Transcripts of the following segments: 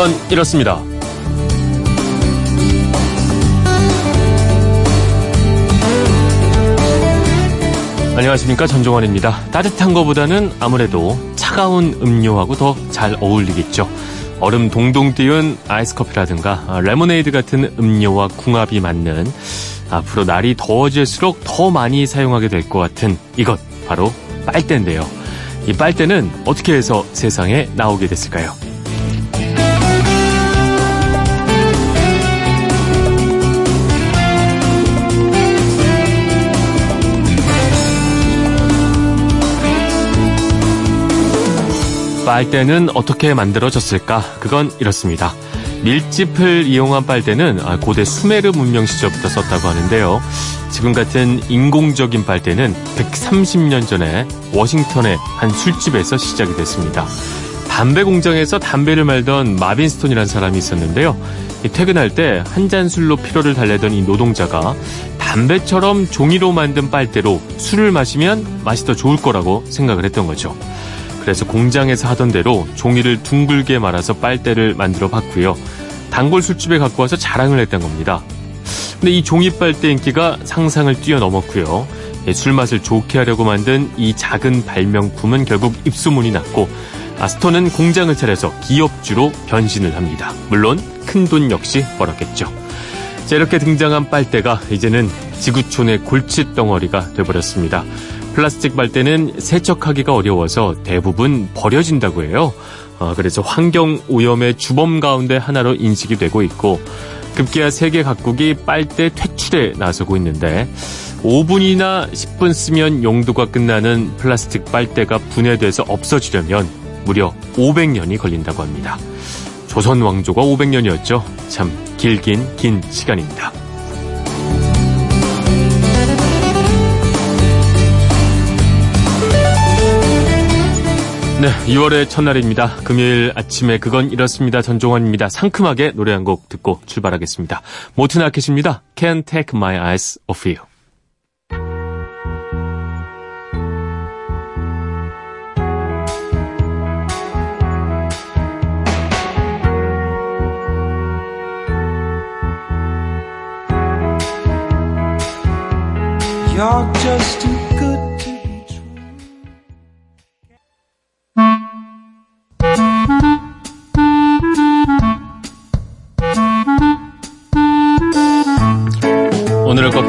그건 이렇습니다. 안녕하십니까 전종환입니다. 따뜻한 것보다는 아무래도 차가운 음료하고 더 잘 어울리겠죠. 얼음 동동 띄운 아이스 커피라든가 레모네이드 같은 음료와 궁합이 맞는 앞으로 날이 더워질수록 더 많이 사용하게 될 것 같은 이것 바로 빨대인데요. 이 빨대는 어떻게 해서 세상에 나오게 됐을까요? 빨대는 어떻게 만들어졌을까? 그건 이렇습니다. 밀짚을 이용한 빨대는 고대 수메르 문명 시절부터 썼다고 하는데요. 지금 같은 인공적인 빨대는 130년 전에 워싱턴의 한 술집에서 시작이 됐습니다. 담배 공장에서 담배를 말던 마빈 스톤이라는 사람이 있었는데요. 퇴근할 때 한 잔 술로 피로를 달래던 이 노동자가 담배처럼 종이로 만든 빨대로 술을 마시면 맛이 더 좋을 거라고 생각을 했던 거죠. 그래서 공장에서 하던 대로 종이를 둥글게 말아서 빨대를 만들어 봤고요. 단골 술집에 갖고 와서 자랑을 했던 겁니다. 근데 이 종이 빨대 인기가 상상을 뛰어넘었고요. 예, 술맛을 좋게 하려고 만든 이 작은 발명품은 결국 입소문이 났고 아스톤은 공장을 차려서 기업주로 변신을 합니다. 물론 큰 돈 역시 벌었겠죠. 자, 이렇게 등장한 빨대가 이제는 지구촌의 골칫덩어리가 돼버렸습니다. 플라스틱 빨대는 세척하기가 어려워서 대부분 버려진다고 해요. 어, 그래서 환경 오염의 주범 가운데 하나로 인식이 되고 있고 급기야 세계 각국이 빨대 퇴출에 나서고 있는데 5분이나 10분 쓰면 용도가 끝나는 플라스틱 빨대가 분해돼서 없어지려면 무려 500년이 걸린다고 합니다. 조선 왕조가 500년이었죠. 참 길긴 긴 시간입니다. 네, 2월의 첫날입니다. 금요일 아침에 그건 이렇습니다. 전종환입니다. 상큼하게 노래 한 곡 듣고 출발하겠습니다. 모튼 아켓입니다. Can't Take My Eyes Off You. You're just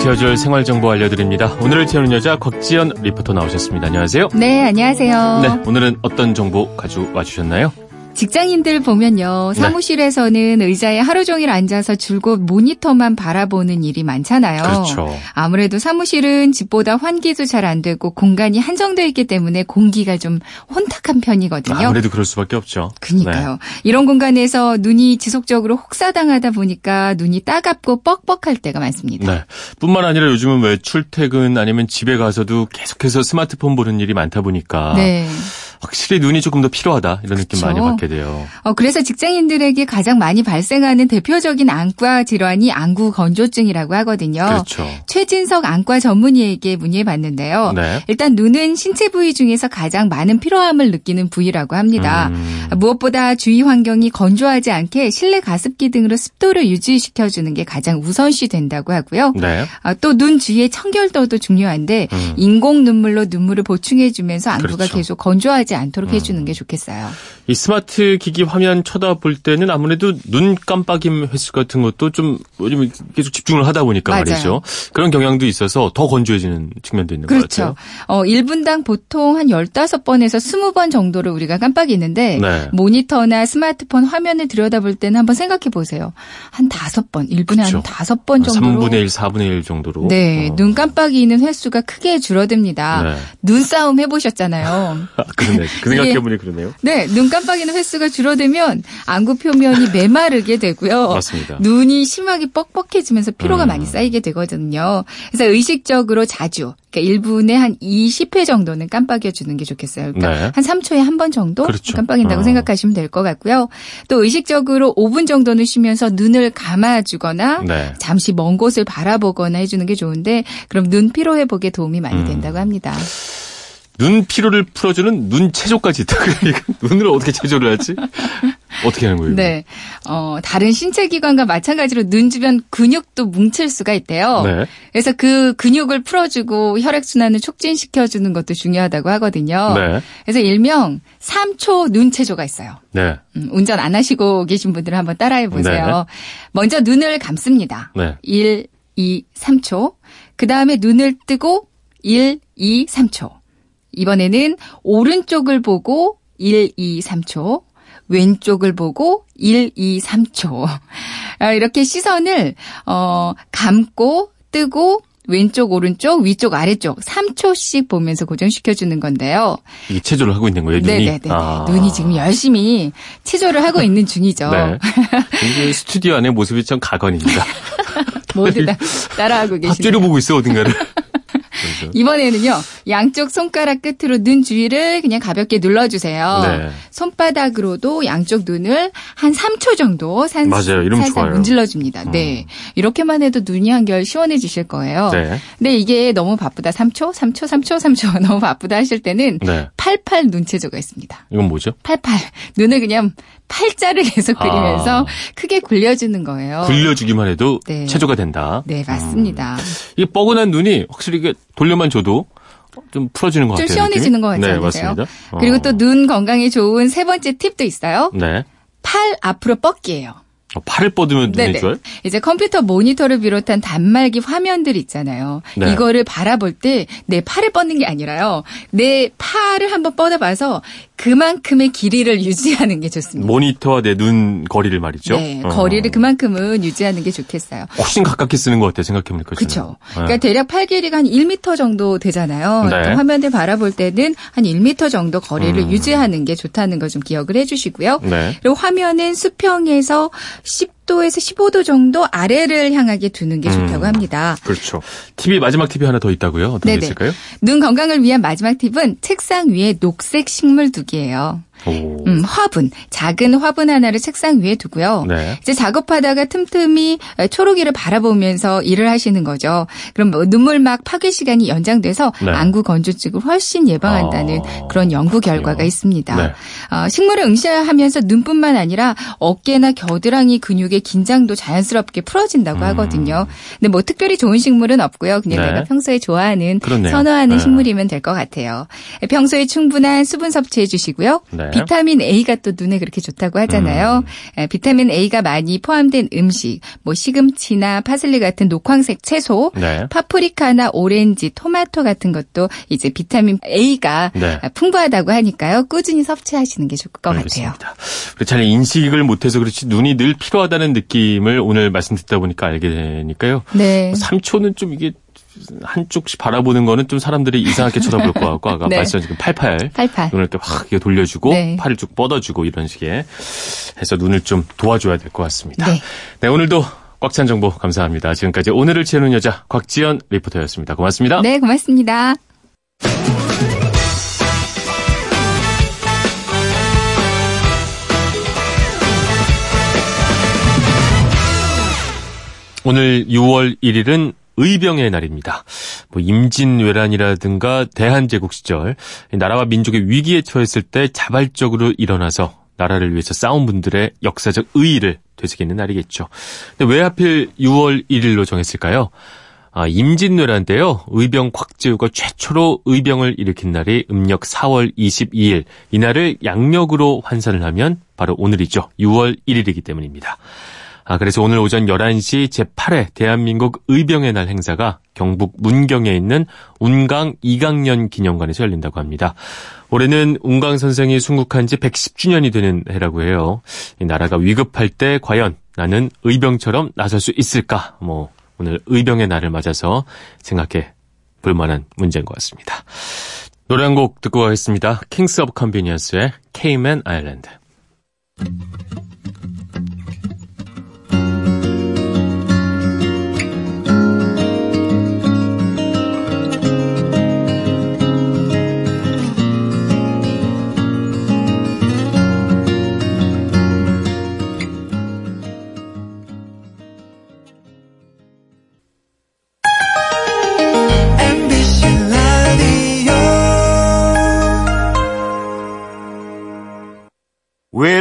채워줄 생활정보 알려드립니다. 오늘을 채우는 여자 곽지연 리포터 나오셨습니다. 안녕하세요. 네, 안녕하세요. 네, 오늘은 어떤 정보 가져와 주셨나요? 직장인들 보면요. 네. 사무실에서는 의자에 하루 종일 앉아서 줄곧 모니터만 바라보는 일이 많잖아요. 그렇죠. 아무래도 사무실은 집보다 환기도 잘 안 되고 공간이 한정되어 있기 때문에 공기가 좀 혼탁한 편이거든요. 아무래도 그럴 수밖에 없죠. 그니까요. 이런 공간에서 눈이 지속적으로 혹사당하다 보니까 눈이 따갑고 뻑뻑할 때가 많습니다. 네. 뿐만 아니라 요즘은 왜 출퇴근 아니면 집에 가서도 계속해서 스마트폰 보는 일이 많다 보니까 네. 확실히 눈이 조금 더 필요하다 이런 느낌 그쵸. 많이 받게 돼요. 어, 그래서 직장인들에게 가장 많이 발생하는 대표적인 안과 질환이 안구 건조증이라고 하거든요. 그렇죠. 최진석 안과 전문의에게 문의해 봤는데요. 네. 일단 눈은 신체 부위 중에서 가장 많은 피로함을 느끼는 부위라고 합니다. 음. 무엇보다 주위 환경이 건조하지 않게 실내 가습기 등으로 습도를 유지시켜 주는 게 가장 우선시 된다고 하고요. 네. 또눈 주위의 청결도도 중요한데 음. 인공 눈물로 눈물을 보충해 주면서 안구가 그렇죠. 계속 건조하지 않도록 음. 해주는 게 좋겠어요. 이 스마트 기기 화면 쳐다볼 때는 아무래도 눈 깜빡임 횟수 같은 것도 좀 요즘 계속 집중을 하다 보니까 맞아요. 말이죠. 그런 경향도 있어서 더 건조해지는 측면도 있는 것 그렇죠. 같아요. 어, 1분당 보통 한 15번에서 20번 정도를 우리가 깜빡이는데 네. 모니터나 스마트폰 화면을 들여다볼 때는 한번 생각해 보세요. 한 5번, 1분에 그쵸. 한 5번 정도로 3분의 1, 4분의 1 정도로. 네, 어. 눈 깜빡이는 횟수가 크게 줄어듭니다. 네. 눈싸움 해보셨잖아요. 아, 그러네. 그 생각해보니 그러네요. 네, 눈 깜빡이는 횟수가 줄어들면 안구 표면이 메마르게 되고요. 맞습니다. 눈이 심하게 뻑뻑해지면서 피로가 음. 많이 쌓이게 되거든요. 그래서 의식적으로 자주, 그러니까 1분에 한 20회 정도는 깜빡여 주는 게 좋겠어요. 그러니까 네. 한 3초에 한 번 정도 그렇죠. 깜빡인다고 어. 생각하시면 될 것 같고요. 또 의식적으로 5분 정도는 쉬면서 눈을 감아주거나 네. 잠시 먼 곳을 바라보거나 해주는 게 좋은데 그럼 눈 피로 회복에 도움이 많이 음. 된다고 합니다. 눈 피로를 풀어주는 눈 체조까지 있다. 그러니까 눈을 어떻게 체조를 하지? 어떻게 하는 거예요? 네. 어, 다른 신체 기관과 마찬가지로 눈 주변 근육도 뭉칠 수가 있대요. 네. 그래서 그 근육을 풀어주고 혈액순환을 촉진시켜주는 것도 중요하다고 하거든요. 네. 그래서 일명 3초 눈 체조가 있어요. 네. 음, 운전 안 하시고 계신 분들은 한번 따라해 보세요. 네. 먼저 눈을 감습니다. 네. 1, 2, 3초. 그 다음에 눈을 뜨고 1, 2, 3초. 이번에는 오른쪽을 보고 1, 2, 3초. 왼쪽을 보고 1, 2, 3초. 아, 이렇게 시선을 어 감고 뜨고 왼쪽 오른쪽 위쪽 아래쪽 3초씩 보면서 고정시켜 주는 건데요. 이게 체조를 하고 있는 거예요, 눈이? 네네네. 아. 눈이 지금 열심히 체조를 하고 있는 중이죠. 네. 이게 스튜디오 안의 모습이 참 가관입니다. 모두 다 따라하고 계시네요. 앞뒤로 보고 있어, 어딘가를. 그래서. 이번에는요, 양쪽 손가락 끝으로 눈 주위를 그냥 가볍게 눌러주세요. 네. 손바닥으로도 양쪽 눈을 한 3초 정도 산, 맞아요. 이러면 살살 좋아요. 음. 문질러줍니다. 네. 이렇게만 해도 눈이 한결 시원해지실 거예요. 네. 근데 이게 너무 바쁘다. 3초, 3초, 3초, 3초 너무 바쁘다 하실 때는 네. 팔팔 눈체조가 있습니다. 이건 뭐죠? 팔팔. 눈을 그냥 팔자를 계속 아. 그리면서 크게 굴려주는 거예요. 굴려주기만 해도 네. 체조가 된다. 네, 맞습니다. 이 뻐근한 눈이 확실히 이게 돌려만 줘도 좀 풀어지는 것 좀 같아요. 시원해지는 것 같지 네? 맞습니다. 어. 그리고 또 눈 건강에 좋은 세 번째 팁도 있어요. 네. 팔 앞으로 뻗기예요. 어, 팔을 뻗으면 눈이. 좋아요? 이제 컴퓨터 모니터를 비롯한 단말기 화면들 있잖아요. 네. 이거를 바라볼 때 내 팔을 뻗는 게 아니라요. 내 팔을 한번 뻗어봐서 그만큼의 길이를 유지하는 게 좋습니다. 모니터와 내 눈 거리를 말이죠. 네, 어. 거리를 그만큼은 유지하는 게 좋겠어요. 훨씬 가깝게 쓰는 것 같아요. 생각해보니까. 그렇죠. 저는. 그러니까 대략 팔 길이가 한 1m 정도 되잖아요. 네. 그러니까 화면을 바라볼 때는 한 1m 정도 거리를 음. 유지하는 게 좋다는 걸 좀 기억을 해주시고요. 네. 그리고 화면은 수평에서 10도에서 15도 정도 아래를 향하게 두는 게 좋다고 음. 합니다. 그렇죠. TV 마지막 TV 하나 더 있다고요? 어떤 게 네네. 있을까요? 눈 건강을 위한 마지막 팁은 책상 위에 녹색 식물 두기예요. 오. 음, 화분, 작은 화분 하나를 책상 위에 두고요. 네. 이제 작업하다가 틈틈이 초록이를 바라보면서 일을 하시는 거죠. 그럼 뭐 눈물 막 파괴 시간이 연장돼서 네. 안구 건조증을 훨씬 예방한다는 아, 그런 연구 결과가 그렇군요. 있습니다. 네. 어, 식물을 응시하면서 눈뿐만 아니라 어깨나 겨드랑이 근육의 긴장도 자연스럽게 풀어진다고 음. 하거든요. 근데 뭐 특별히 좋은 식물은 없고요. 그냥 네. 내가 평소에 좋아하는 그렇네요. 선호하는 네. 식물이면 될 것 같아요. 평소에 충분한 수분 섭취해 주시고요. 네. 비타민 A가 또 눈에 그렇게 좋다고 하잖아요. 에, 비타민 A가 많이 포함된 음식, 뭐 시금치나 파슬리 같은 녹황색 채소, 네. 파프리카나 오렌지, 토마토 같은 것도 이제 비타민 A가 네. 풍부하다고 하니까요. 꾸준히 섭취하시는 게 좋을 것 같아요. 알겠습니다. 우리 잘 인식을 못해서 그렇지 눈이 늘 필요하다는 느낌을 오늘 말씀 듣다 보니까 알게 되니까요. 네. 3초는 좀 이게 한쪽씩 바라보는 거는 좀 사람들이 이상하게 쳐다볼 것 같고 아까 네. 말씀하신 그 팔팔 팔팔. 눈을 이렇게 확 돌려주고 네. 팔을 쭉 뻗어주고 이런 식의 해서 눈을 좀 도와줘야 될 것 같습니다. 네. 네, 오늘도 꽉 찬 정보 감사합니다. 지금까지 오늘을 채우는 여자 곽지연 리포터였습니다. 고맙습니다. 네, 고맙습니다. 오늘 6월 1일은 의병의 날입니다. 뭐 임진왜란이라든가 대한제국 시절 나라와 민족의 위기에 처했을 때 자발적으로 일어나서 나라를 위해서 싸운 분들의 역사적 의의를 되새기는 날이겠죠. 근데 왜 하필 6월 1일로 정했을까요? 아, 임진왜란 때요. 의병 곽재우가 최초로 의병을 일으킨 날이 음력 4월 22일. 이날을 양력으로 환산을 하면 바로 오늘이죠. 6월 1일이기 때문입니다. 아, 그래서 오늘 오전 11시 제8회 대한민국 의병의 날 행사가 경북 문경에 있는 운강 이강년 기념관에서 열린다고 합니다. 올해는 운강 선생이 순국한 지 110주년이 되는 해라고 해요. 이 나라가 위급할 때 과연 나는 의병처럼 나설 수 있을까? 뭐, 오늘 의병의 날을 맞아서 생각해 볼 만한 문제인 것 같습니다. 노래 한 곡 듣고 가겠습니다. Kings of Convenience의 케이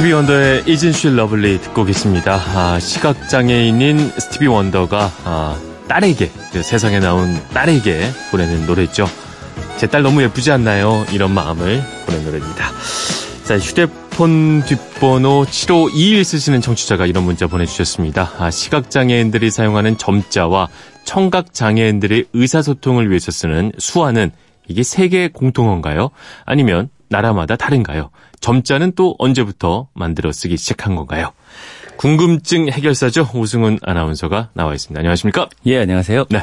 스티비 원더의 She Lovely 듣고 계십니다. 아, 시각장애인인 스티비 원더가 아, 딸에게 그 세상에 나온 딸에게 보내는 노래죠. 제 딸 너무 예쁘지 않나요? 이런 마음을 보낸 노래입니다. 자, 휴대폰 뒷번호 7521 쓰시는 청취자가 이런 문자 보내주셨습니다. 아, 시각장애인들이 사용하는 점자와 청각장애인들의 의사소통을 위해서 쓰는 수화는 이게 세계 공통어인가요? 아니면 나라마다 다른가요? 점자는 또 언제부터 만들어 쓰기 시작한 건가요? 궁금증 해결사죠. 오승훈 아나운서가 나와 있습니다. 안녕하십니까? 예, 안녕하세요. 네.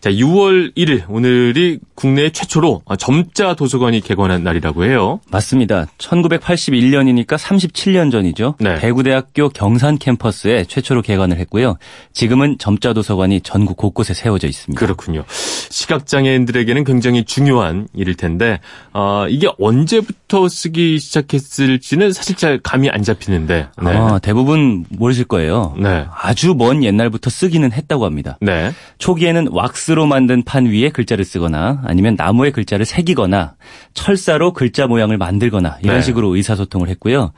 자, 6월 1일 오늘이 국내 최초로 점자 도서관이 개관한 날이라고 해요. 맞습니다. 1981년이니까 37년 전이죠. 네. 대구대학교 경산 캠퍼스에 최초로 개관을 했고요. 지금은 점자 도서관이 전국 곳곳에 세워져 있습니다. 그렇군요. 시각장애인들에게는 굉장히 중요한 일일 텐데, 어, 이게 언제부터 쓰기 시작했을지는 사실 잘 감이 안 잡히는데. 네. 아, 대부분 모르실 거예요. 네. 아주 먼 옛날부터 쓰기는 했다고 합니다. 네. 초기에는 왁스로 만든 판 위에 글자를 쓰거나 아니면 나무에 글자를 새기거나 철사로 글자 모양을 만들거나 이런 네. 식으로 의사소통을 했고요.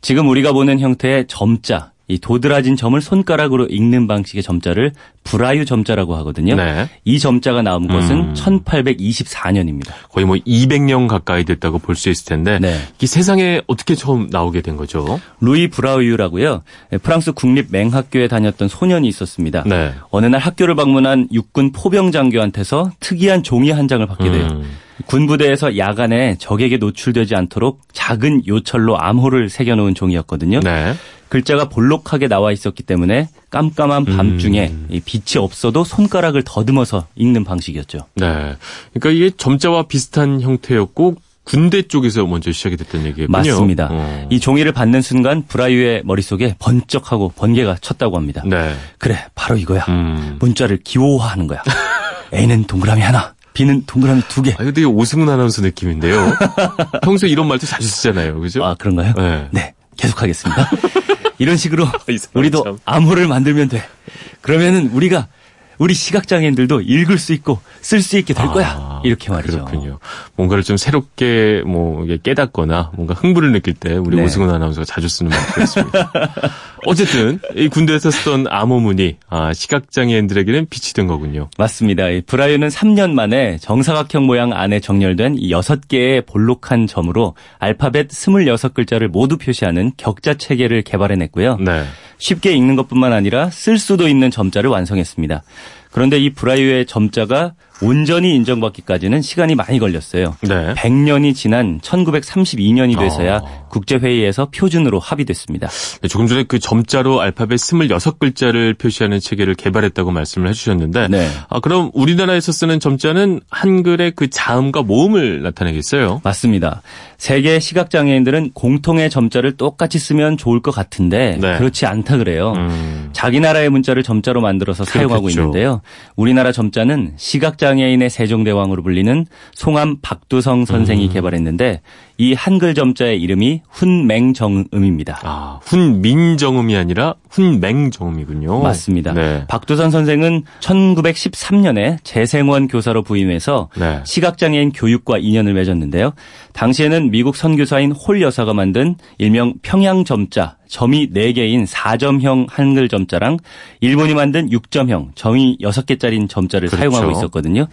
지금 우리가 보는 형태의 점자, 이 도드라진 점을 손가락으로 읽는 방식의 점자를 브라유 점자라고 하거든요. 네. 이 점자가 나온 것은 음. 1824년입니다. 거의 뭐 200년 가까이 됐다고 볼 수 있을 텐데, 네. 이 세상에 어떻게 처음 나오게 된 거죠? 루이 브라우유라고요. 프랑스 국립 맹학교에 다녔던 소년이 있었습니다. 네. 어느 날 학교를 방문한 육군 포병 장교한테서 특이한 종이 한 장을 받게 돼요. 음. 군부대에서 야간에 적에게 노출되지 않도록 작은 요철로 암호를 새겨놓은 종이었거든요. 네. 글자가 볼록하게 나와 있었기 때문에 깜깜한 밤중에 음. 이 빛이 없어도 손가락을 더듬어서 읽는 방식이었죠. 네. 그러니까 이게 점자와 비슷한 형태였고, 군대 쪽에서 먼저 시작이 됐던 얘기군요. 맞습니다. 어. 이 종이를 받는 순간 브라이유의 머릿속에 번쩍하고 번개가 쳤다고 합니다. 네. 그래, 바로 이거야. 음. 문자를 기호화하는 거야. A는 동그라미 하나, B는 동그라미 두 개. 아, 이거 되게 오승훈 아나운서 느낌인데요. 평소에 이런 말도 자주 쓰잖아요. 그죠? 아, 그런가요? 네. 네, 계속하겠습니다. 이런 식으로 이 사람 우리도 참. 암호를 만들면 돼. 그러면은 우리가 우리 시각장애인들도 읽을 수 있고 쓸 수 있게 될 거야. 아, 이렇게 말이죠. 그렇군요. 뭔가를 좀 새롭게 뭐 깨닫거나 뭔가 흥분을 느낄 때 우리 네. 오승훈 아나운서가 자주 쓰는 말이었습니다. 어쨌든 이 군대에서 쓰던 암호문이 아, 시각장애인들에게는 빛이 된 거군요. 맞습니다. 이 브라이어는 3년 만에 정사각형 모양 안에 정렬된 이 6개의 볼록한 점으로 알파벳 26글자를 모두 표시하는 격자 체계를 개발해냈고요. 네. 쉽게 읽는 것뿐만 아니라 쓸 수도 있는 점자를 완성했습니다. 그런데 이 브라이어의 점자가 온전히 인정받기까지는 시간이 많이 걸렸어요. 네. 100년이 지난 1932년이 돼서야 아. 국제회의에서 표준으로 합의됐습니다. 네, 조금 전에 그 점자로 알파벳 26글자를 표시하는 체계를 개발했다고 말씀을 해주셨는데, 네. 아, 그럼 우리나라에서 쓰는 점자는 한글의 그 자음과 모음을 나타내겠어요? 맞습니다. 세계 시각장애인들은 공통의 점자를 똑같이 쓰면 좋을 것 같은데 네. 그렇지 않다 그래요. 음. 자기 나라의 문자를 점자로 만들어서 사용하고 그렇겠죠. 있는데요. 우리나라 점자는 시각장애인 의 세종대왕으로 불리는 송암 박두성 선생이 음. 개발했는데 이 한글 점자의 이름이 훈맹정음입니다. 아, 훈민정음이 아니라 훈맹정음이군요. 맞습니다. 네. 박두선 선생은 1913년에 재생원 교사로 부임해서 네. 시각장애인 교육과 인연을 맺었는데요. 당시에는 미국 선교사인 홀 여사가 만든 일명 평양 점자, 점이 4개인 4점형 한글 점자랑 일본이 만든 6점형, 점이 6개짜리인 점자를 그렇죠. 사용하고 있었거든요.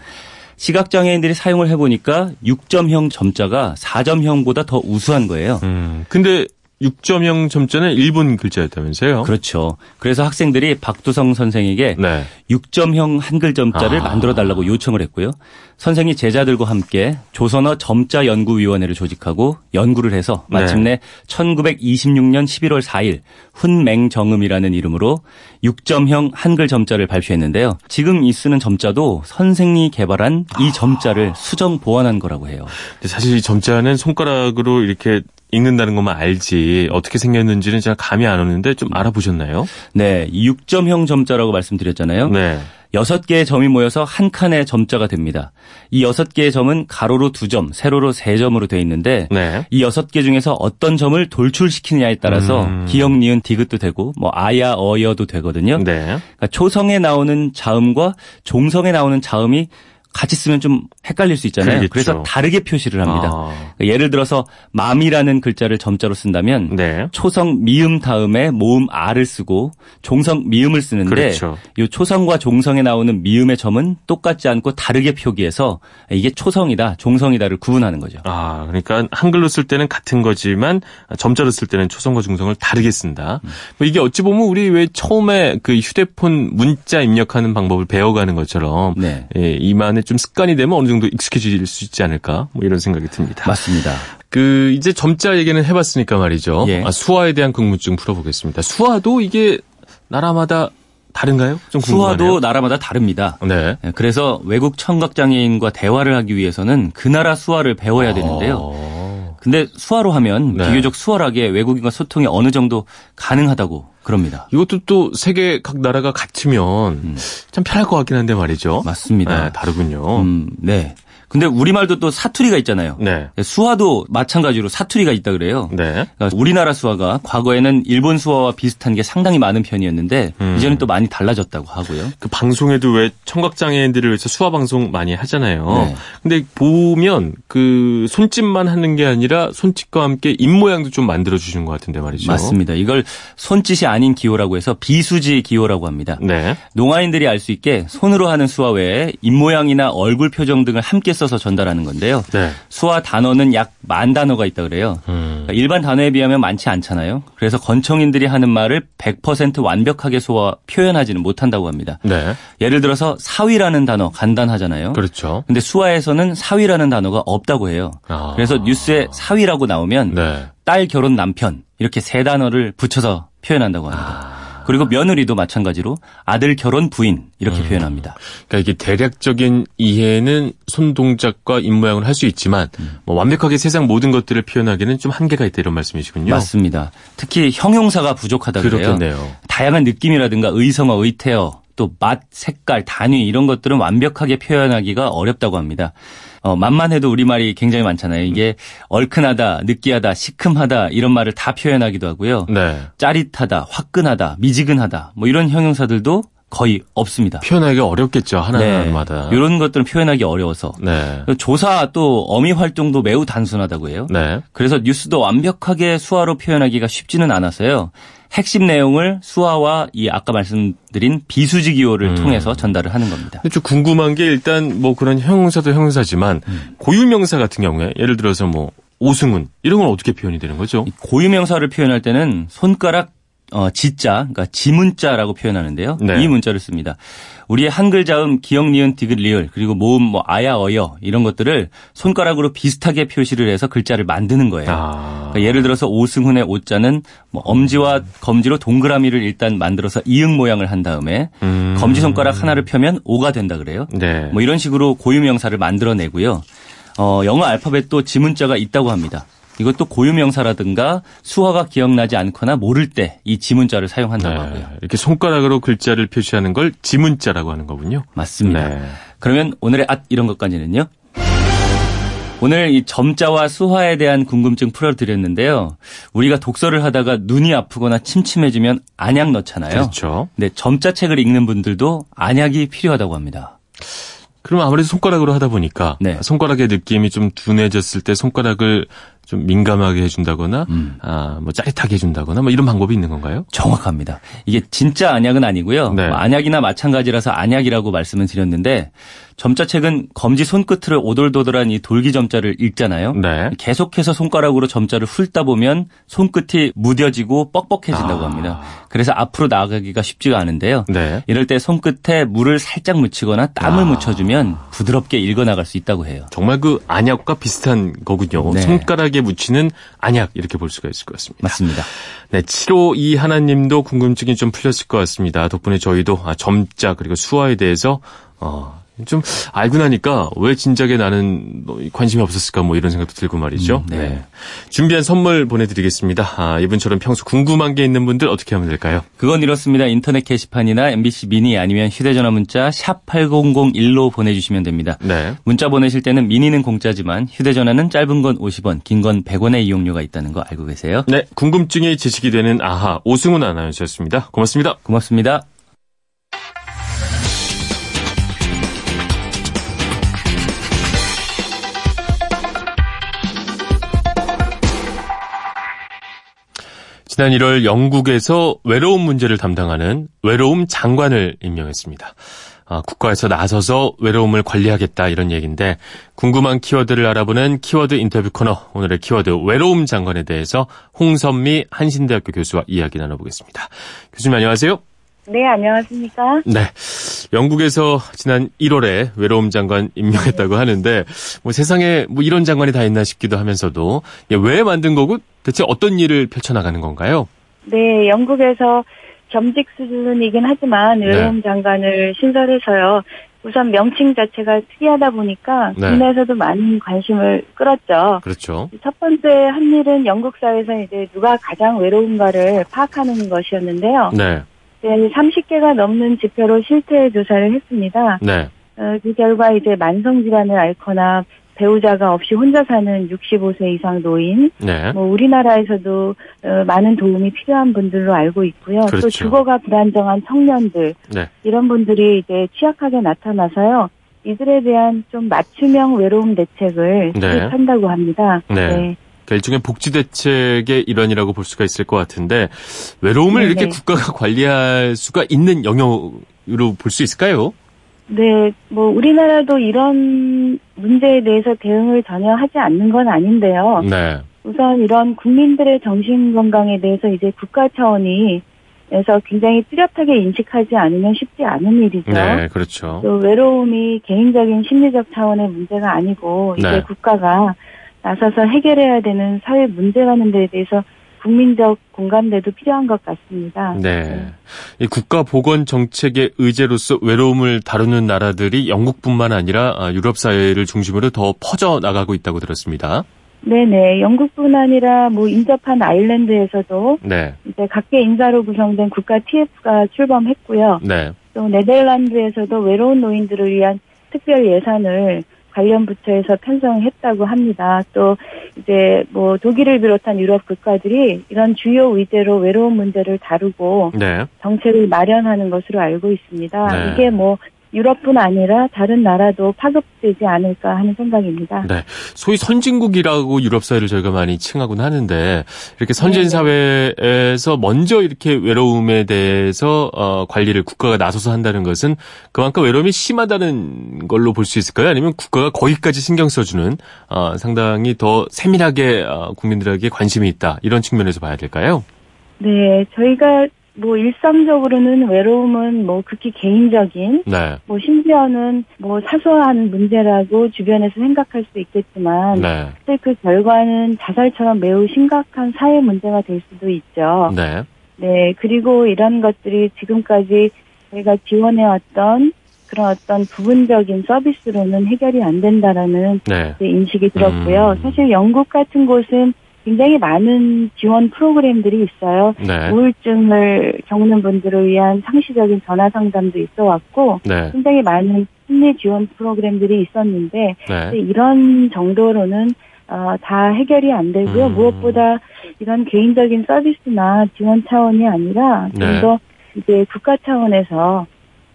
시각장애인들이 사용을 해보니까 6점형 점자가 4점형보다 더 우수한 거예요. 음, 근데 6점형 점자는 일본 글자였다면서요? 그렇죠. 그래서 학생들이 박두성 선생에게 네. 6점형 한글 점자를 아. 만들어 달라고 요청을 했고요. 선생이 제자들과 함께 조선어 점자 연구위원회를 조직하고 연구를 해서 네. 마침내 1926년 11월 4일 훈맹정음이라는 이름으로 6점형 한글 점자를 발표했는데요. 지금 이 쓰는 점자도 선생이 개발한 이 점자를 수정 보완한 거라고 해요. 사실 이 점자는 손가락으로 이렇게 읽는다는 것만 알지 어떻게 생겼는지는 제가 감이 안 오는데 좀 알아보셨나요? 네, 이 6점형 점자라고 말씀드렸잖아요. 네. 여섯 개의 점이 모여서 한 칸의 점자가 됩니다. 이 여섯 개의 점은 가로로 두 점, 세로로 세 점으로 되어 있는데 네. 이 여섯 개 중에서 어떤 점을 돌출시키느냐에 따라서 음. 기역, 니은, 디귿도 되고 뭐 아야, 어여도 되거든요. 네. 그러니까 초성에 나오는 자음과 종성에 나오는 자음이 같이 쓰면 좀 헷갈릴 수 있잖아요. 그러겠죠. 그래서 다르게 표시를 합니다. 아, 그러니까 예를 들어서 맘이라는 글자를 점자로 쓴다면 네. 초성 미음 다음에 모음 아를 쓰고 종성 미음을 쓰는데 그렇죠. 이 초성과 종성에 나오는 미음의 점은 똑같지 않고 다르게 표기해서 이게 초성이다, 종성이다를 구분하는 거죠. 아, 그러니까 한글로 쓸 때는 같은 거지만 점자로 쓸 때는 초성과 중성을 다르게 쓴다. 뭐 이게 어찌 보면 우리 왜 처음에 그 휴대폰 문자 입력하는 방법을 배워가는 것처럼 네. 예, 이만에 좀 습관이 되면 어느 정도 익숙해질 수 있지 않을까 뭐 이런 생각이 듭니다. 맞습니다. 그 이제 점자 얘기는 해봤으니까 말이죠. 예. 아, 수화에 대한 궁금증 풀어보겠습니다. 수화도 이게 나라마다 다른가요? 좀 궁금하네요. 수화도 나라마다 다릅니다. 네. 예, 그래서 외국 청각 장애인과 대화를 하기 위해서는 그 나라 수화를 배워야 되는데요. 어. 근데 수화로 하면 네. 비교적 수월하게 외국인과 소통이 어느 정도 가능하다고 그럽니다. 이것도 또 세계 각 나라가 같으면 참 편할 것 같긴 한데 말이죠. 음. 맞습니다. 네, 다르군요. 음, 네. 근데 우리말도 또 사투리가 있잖아요. 네. 수화도 마찬가지로 사투리가 있다 그래요. 네. 그러니까 우리나라 수화가 과거에는 일본 수화와 비슷한 게 상당히 많은 편이었는데 음. 이제는 또 많이 달라졌다고 하고요. 그 방송에도 왜 청각 장애인들을 위해서 수화 방송 많이 하잖아요. 네. 근데 보면 그 손짓만 하는 게 아니라 손짓과 함께 입 모양도 좀 만들어 주시는 것 같은데 말이죠. 맞습니다. 이걸 손짓이 아닌 기호라고 해서 비수지 기호라고 합니다. 네. 농아인들이 알 수 있게 손으로 하는 수화 외에 입 모양이나 얼굴 표정 등을 함께 써서 전달하는 건데요. 네. 수화 단어는 약 만 단어가 있다 그래요. 음. 그러니까 일반 단어에 비하면 많지 않잖아요. 그래서 건청인들이 하는 말을 100% 완벽하게 소화 표현하지는 못한다고 합니다. 네. 예를 들어서 사위라는 단어 간단하잖아요. 그렇죠. 근데 수화에서는 사위라는 단어가 없다고 해요. 아. 그래서 뉴스에 사위라고 나오면 네. 딸 결혼 남편 이렇게 세 단어를 붙여서 표현한다고 합니다. 그리고 며느리도 마찬가지로 아들 결혼 부인 이렇게 표현합니다. 그러니까 이게 대략적인 이해는 손 동작과 입 모양을 할 수 있지만 뭐 완벽하게 세상 모든 것들을 표현하기는 좀 한계가 있다 이런 말씀이시군요. 맞습니다. 특히 형용사가 부족하다 그래요. 그렇겠네요. 다양한 느낌이라든가 의성어, 의태어, 또 맛, 색깔, 단위 이런 것들은 완벽하게 표현하기가 어렵다고 합니다. 어, 맛만 해도 우리말이 굉장히 많잖아요. 이게 얼큰하다, 느끼하다, 시큼하다 이런 말을 다 표현하기도 하고요. 네. 짜릿하다, 화끈하다, 미지근하다 뭐 이런 형용사들도 거의 없습니다. 표현하기가 어렵겠죠. 하나하나마다. 이런 것들은 표현하기 어려워서 네. 조사 또 어미 활동도 매우 단순하다고 해요. 네. 그래서 뉴스도 완벽하게 수화로 표현하기가 쉽지는 않았어요. 핵심 내용을 수화와 이 아까 말씀드린 비수지 기호를 음. 통해서 전달을 하는 겁니다. 좀 궁금한 게 일단 뭐 그런 형용사도 형용사지만 음. 고유명사 같은 경우에 예를 들어서 뭐 오승훈 이런 건 어떻게 표현이 되는 거죠? 이 고유명사를 표현할 때는 손가락 어, 지자, 그러니까 지문자라고 표현하는데요. 네. 이 문자를 씁니다. 우리의 한글 자음 기역, 니은, 디귿, 리을 그리고 모음, 뭐 아야, 어여 이런 것들을 손가락으로 비슷하게 표시를 해서 글자를 만드는 거예요. 아. 그러니까 예를 들어서 오승훈의 오자는 뭐 엄지와 검지로 동그라미를 일단 만들어서 이응 모양을 한 다음에 음. 검지 손가락 하나를 펴면 오가 된다 그래요. 네. 뭐 이런 식으로 고유명사를 만들어내고요. 어, 영어 알파벳도 지문자가 있다고 합니다. 이것도 고유명사라든가 수화가 기억나지 않거나 모를 때 이 지문자를 사용한다고 하고요. 네. 이렇게 손가락으로 글자를 표시하는 걸 지문자라고 하는 거군요. 맞습니다. 네. 그러면 오늘의 앗 이런 것까지는요. 오늘 이 점자와 수화에 대한 궁금증 풀어드렸는데요. 우리가 독서를 하다가 눈이 아프거나 침침해지면 안약 넣잖아요. 그렇죠. 네, 점자 책을 읽는 분들도 안약이 필요하다고 합니다. 그럼 아무래도 손가락으로 하다 보니까 네. 손가락의 느낌이 좀 둔해졌을 때 손가락을 좀 민감하게 해준다거나 음. 아, 뭐 짜릿하게 해준다거나 뭐 이런 방법이 있는 건가요? 정확합니다. 이게 진짜 안약은 아니고요. 네. 뭐 안약이나 마찬가지라서 안약이라고 말씀을 드렸는데 점자책은 검지 손끝으로 오돌도돌한 이 돌기 점자를 읽잖아요. 네. 계속해서 손가락으로 점자를 훑다 보면 손끝이 무뎌지고 뻑뻑해진다고 아. 합니다. 그래서 앞으로 나아가기가 쉽지가 않은데요. 네. 이럴 때 손끝에 물을 살짝 묻히거나 땀을 아. 묻혀주면 부드럽게 읽어나갈 수 있다고 해요. 정말 그 안약과 비슷한 거군요. 네. 손가락 에 묻히는 안약 이렇게 볼 수가 있을 것 같습니다. 맞습니다. 네, 752 하나님도 궁금증이 좀 풀렸을 것 같습니다. 덕분에 저희도 아, 점자 그리고 수화에 대해서 어, 좀 알고 나니까 왜 진작에 나는 뭐 관심이 없었을까 뭐 이런 생각도 들고 말이죠. 음, 네. 준비한 선물 보내드리겠습니다. 아, 이분처럼 평소 궁금한 게 있는 분들 어떻게 하면 될까요? 그건 이렇습니다. 인터넷 게시판이나 MBC 미니 아니면 휴대전화 문자 샵 8001로 보내주시면 됩니다. 네. 문자 보내실 때는 미니는 공짜지만 휴대전화는 짧은 건 50원, 긴 건 100원의 이용료가 있다는 거 알고 계세요? 네, 궁금증이 지식이 되는 아하 오승훈 아나운서였습니다. 고맙습니다. 고맙습니다. 지난 1월 영국에서 외로움 문제를 담당하는 외로움 장관을 임명했습니다. 아, 국가에서 나서서 외로움을 관리하겠다 이런 얘기인데 궁금한 키워드를 알아보는 키워드 인터뷰 코너 오늘의 키워드 외로움 장관에 대해서 홍선미 한신대학교 교수와 이야기 나눠보겠습니다. 교수님 안녕하세요. 네, 안녕하십니까? 네. 영국에서 지난 1월에 외로움 장관 임명했다고 하는데 뭐 세상에 뭐 이런 장관이 다 있나 싶기도 하면서도 왜 만든 거고 대체 어떤 일을 펼쳐나가는 건가요? 네, 영국에서 겸직 수준이긴 하지만 네. 외로움 장관을 신설해서요. 우선 명칭 자체가 특이하다 보니까 네. 국내에서도 많은 관심을 끌었죠. 그렇죠. 첫 번째 한 일은 영국 사회에서 이제 누가 가장 외로운가를 파악하는 것이었는데요. 네. 네, 30개가 넘는 지표로 실태 조사를 했습니다. 네. 어, 그 결과 이제 만성 질환을 앓거나 배우자가 없이 혼자 사는 65세 이상 노인, 네. 뭐 우리나라에서도 어, 많은 도움이 필요한 분들로 알고 있고요. 또 그렇죠. 주거가 불안정한 청년들 네. 이런 분들이 이제 취약하게 나타나서요. 이들에 대한 좀 맞춤형 외로움 대책을 네. 수립한다고 합니다. 네. 그러니까 일종의 복지 대책의 일환이라고 볼 수가 있을 것 같은데 외로움을 네네. 이렇게 국가가 관리할 수가 있는 영역으로 볼 수 있을까요? 네, 뭐 우리나라도 이런 문제에 대해서 대응을 전혀 하지 않는 건 아닌데요. 네. 우선 이런 국민들의 정신 건강에 대해서 이제 국가 차원이 에서 굉장히 뚜렷하게 인식하지 않으면 쉽지 않은 일이죠. 네, 그렇죠. 또 외로움이 개인적인 심리적 차원의 문제가 아니고 이제 네. 국가가 나서서 해결해야 되는 사회 문제라는 데에 대해서 국민적 공감대도 필요한 것 같습니다. 네. 이 국가 보건 정책의 의제로서 외로움을 다루는 나라들이 영국뿐만 아니라 아, 유럽 사회를 중심으로 더 퍼져 나가고 있다고 들었습니다. 네네. 영국뿐 아니라 뭐 인접한 아일랜드에서도 네. 이제 각계 인사로 구성된 국가 TF가 출범했고요. 네. 또 네덜란드에서도 외로운 노인들을 위한 특별 예산을 관련 부처에서 편성했다고 합니다. 또 이제 뭐 독일을 비롯한 유럽 국가들이 이런 주요 의제로 외로운 문제를 다루고 네. 정책을 마련하는 것으로 알고 있습니다. 네. 이게 뭐 유럽뿐 아니라 다른 나라도 파급되지 않을까 하는 생각입니다. 네. 소위 선진국이라고 유럽 사회를 저희가 많이 칭하곤 하는데 이렇게 선진 네네. 사회에서 먼저 이렇게 외로움에 대해서 어, 관리를 국가가 나서서 한다는 것은 그만큼 외로움이 심하다는 걸로 볼 수 있을까요? 아니면 국가가 거기까지 신경 써주는 어, 상당히 더 세밀하게 어, 국민들에게 관심이 있다 이런 측면에서 봐야 될까요? 네, 저희가 뭐 일상적으로는 외로움은 뭐 극히 개인적인 네. 뭐 심지어는 뭐 사소한 문제라고 주변에서 생각할 수 있겠지만 네. 그 결과는 자살처럼 매우 심각한 사회 문제가 될 수도 있죠. 네. 네, 그리고 이런 것들이 지금까지 저희가 지원해왔던 그런 어떤 부분적인 서비스로는 해결이 안 된다라는 네. 인식이 들었고요. 음. 사실 영국 같은 곳은 굉장히 많은 지원 프로그램들이 있어요. 네. 우울증을 겪는 분들을 위한 상시적인 전화 상담도 있어 왔고 네. 굉장히 많은 심리 지원 프로그램들이 있었는데 네. 이런 정도로는 어, 다 해결이 안 되고요. 음. 무엇보다 이런 개인적인 서비스나 지원 차원이 아니라 네. 좀더 이제 국가 차원에서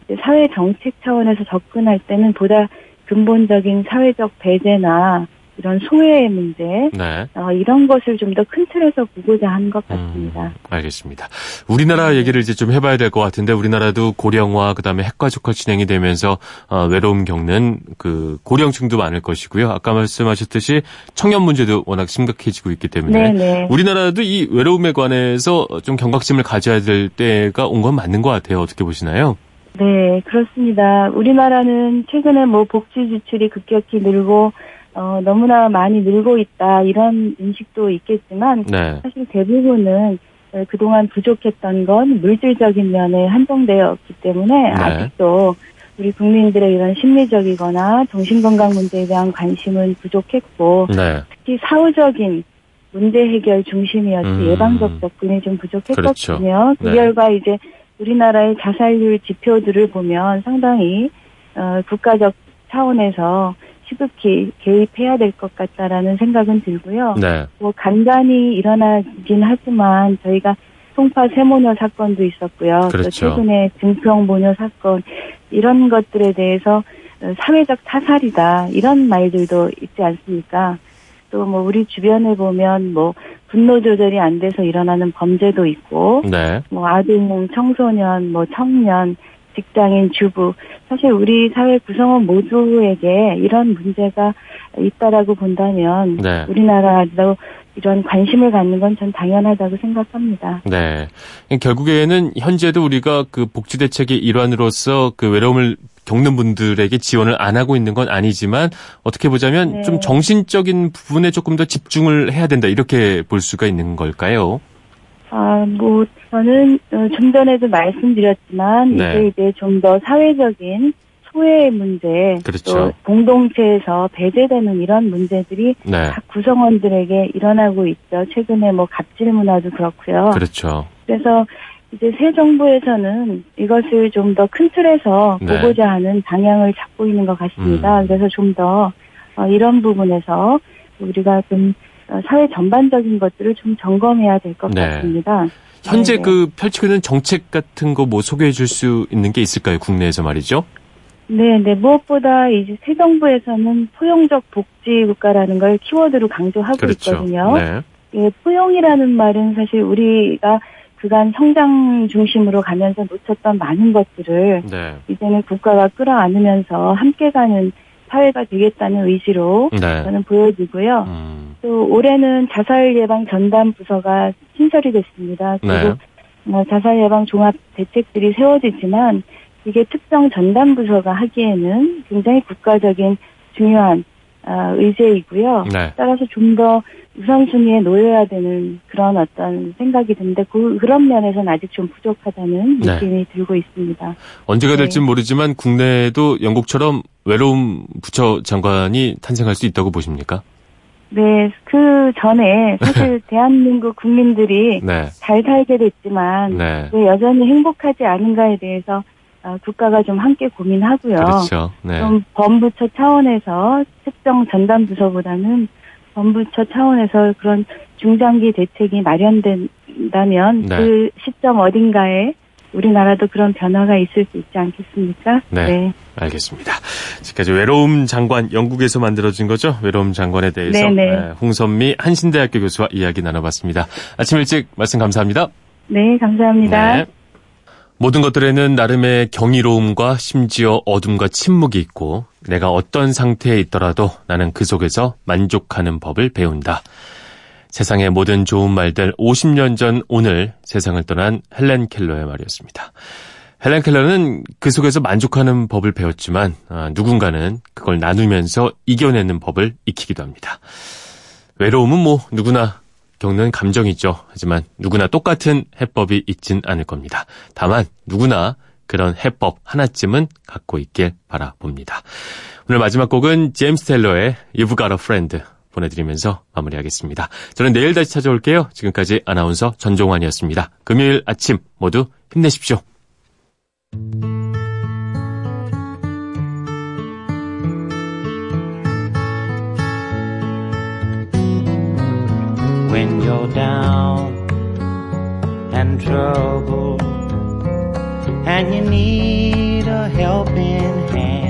이제 사회 정책 차원에서 접근할 때는 보다 근본적인 사회적 배제나 이런 소외의 문제 네. 어, 이런 것을 좀 더 큰 틀에서 보고자 한 것 같습니다. 음, 알겠습니다. 우리나라 얘기를 이제 좀 해봐야 될 것 같은데 우리나라도 고령화 그다음에 핵가족화 진행이 되면서 어, 외로움 겪는 그 고령층도 많을 것이고요. 아까 말씀하셨듯이 청년 문제도 워낙 심각해지고 있기 때문에 네네. 우리나라도 이 외로움에 관해서 좀 경각심을 가져야 될 때가 온 건 맞는 것 같아요. 어떻게 보시나요? 네, 그렇습니다. 우리나라는 최근에 뭐 복지 지출이 급격히 늘고 어, 너무나 많이 늘고 있다 이런 인식도 있겠지만 네. 사실 대부분은 어, 그동안 부족했던 건 물질적인 면에 한정되었기 때문에 아직도 우리 국민들의 이런 심리적이거나 정신건강 문제에 대한 관심은 부족했고 네. 특히 사후적인 문제 해결 중심이었지 음. 예방적 접근이 좀 부족했거든요. 그렇죠. 그 네. 결과 이제 우리나라의 자살률 지표들을 보면 상당히 어, 국가적 차원에서 시급히 개입해야 될 것 같다라는 생각은 들고요. 네. 뭐 간간히 일어나긴 하지만 저희가 송파 세모녀 사건도 있었고요. 또 그렇죠. 최근에 증평 모녀 사건 이런 것들에 대해서 어, 사회적 타살이다 이런 말들도 있지 않습니까? 또 뭐 우리 주변에 보면 뭐 분노 조절이 안 돼서 일어나는 범죄도 있고 네. 뭐 아동, 청소년, 뭐 청년, 직장인, 주부 사실 우리 사회 구성원 모두에게 이런 문제가 있다라고 본다면 네. 우리나라도 이런 관심을 갖는 건 전 당연하다고 생각합니다. 네. 결국에는 현재도 우리가 그 복지 대책의 일환으로서 그 외로움을 겪는 분들에게 지원을 안 하고 있는 건 아니지만 어떻게 보자면 네. 좀 정신적인 부분에 조금 더 집중을 해야 된다 이렇게 볼 수가 있는 걸까요? 아, 뭐 저는 어, 좀 전에도 말씀드렸지만 네. 이제 이제 좀 더 사회적인 소외 문제, 그렇죠. 또 공동체에서 배제되는 이런 문제들이 네. 각 구성원들에게 일어나고 있죠. 최근에 뭐 갑질 문화도 그렇고요. 그렇죠. 그래서 이제 새 정부에서는 이것을 좀 더 큰 틀에서 네. 보고자 하는 방향을 잡고 있는 것 같습니다. 음. 그래서 좀더 어, 이런 부분에서 우리가 좀 어, 사회 전반적인 것들을 좀 점검해야 될것 네. 같습니다. 현재 네네. 그 펼치고 있는 정책 같은 거 뭐 소개해 줄 수 있는 게 있을까요? 국내에서 말이죠. 네, 네. 무엇보다 이제 새 정부에서는 포용적 복지 국가라는 걸 키워드로 강조하고 그렇죠. 있거든요. 네. 예, 포용이라는 말은 사실 우리가 그간 성장 중심으로 가면서 놓쳤던 많은 것들을 네. 이제는 국가가 끌어안으면서 함께 가는 사회가 되겠다는 의지로 네. 저는 보여지고요. 음. 또 올해는 자살 예방 전담 부서가 신설이 됐습니다. 네. 그리고 뭐 자살 예방 종합 대책들이 세워지지만 이게 특정 전담 부서가 하기에는 굉장히 국가적인 중요한 아, 의제이고요. 네. 따라서 좀 더 우선순위에 놓여야 되는 그런 어떤 생각이 드는데 그, 그런 면에서는 아직 좀 부족하다는 네. 느낌이 들고 있습니다. 언제가 네. 될지 모르지만 국내에도 영국처럼 외로움 부처 장관이 탄생할 수 있다고 보십니까? 네, 그 전에 사실 대한민국 국민들이 네. 잘 살게 됐지만 네. 왜 여전히 행복하지 않은가에 대해서 어, 국가가 좀 함께 고민하고요. 그렇죠. 네. 좀 범부처 차원에서 특정 전담 부서보다는 범부처 차원에서 그런 중장기 대책이 마련된다면 네. 그 시점 어딘가에 우리나라도 그런 변화가 있을 수 있지 않겠습니까? 네. 알겠습니다. 지금까지 외로움 장관 영국에서 만들어진 거죠. 외로움 장관에 대해서 네네. 네, 홍선미 한신대학교 교수와 이야기 나눠봤습니다. 아침 일찍 말씀 감사합니다. 네, 감사합니다. 네. 모든 것들에는 나름의 경이로움과 심지어 어둠과 침묵이 있고 내가 어떤 상태에 있더라도 나는 그 속에서 만족하는 법을 배운다. 세상의 모든 좋은 말들 50년 전 오늘 세상을 떠난 헬렌 켈러의 말이었습니다. 헬렌 켈러는 그 속에서 만족하는 법을 배웠지만 아, 누군가는 그걸 나누면서 이겨내는 법을 익히기도 합니다. 외로움은 뭐 누구나 겪는 감정이죠. 하지만 누구나 똑같은 해법이 있진 않을 겁니다. 다만 누구나 그런 해법 하나쯤은 갖고 있길 바라봅니다. 오늘 마지막 곡은 제임스 텔러의 You've Got a Friend 보내드리면서 마무리하겠습니다. 저는 내일 다시 찾아올게요. 지금까지 아나운서 전종환이었습니다. 금요일 아침 모두 힘내십시오. when you're down and troubled and you need a helping hand.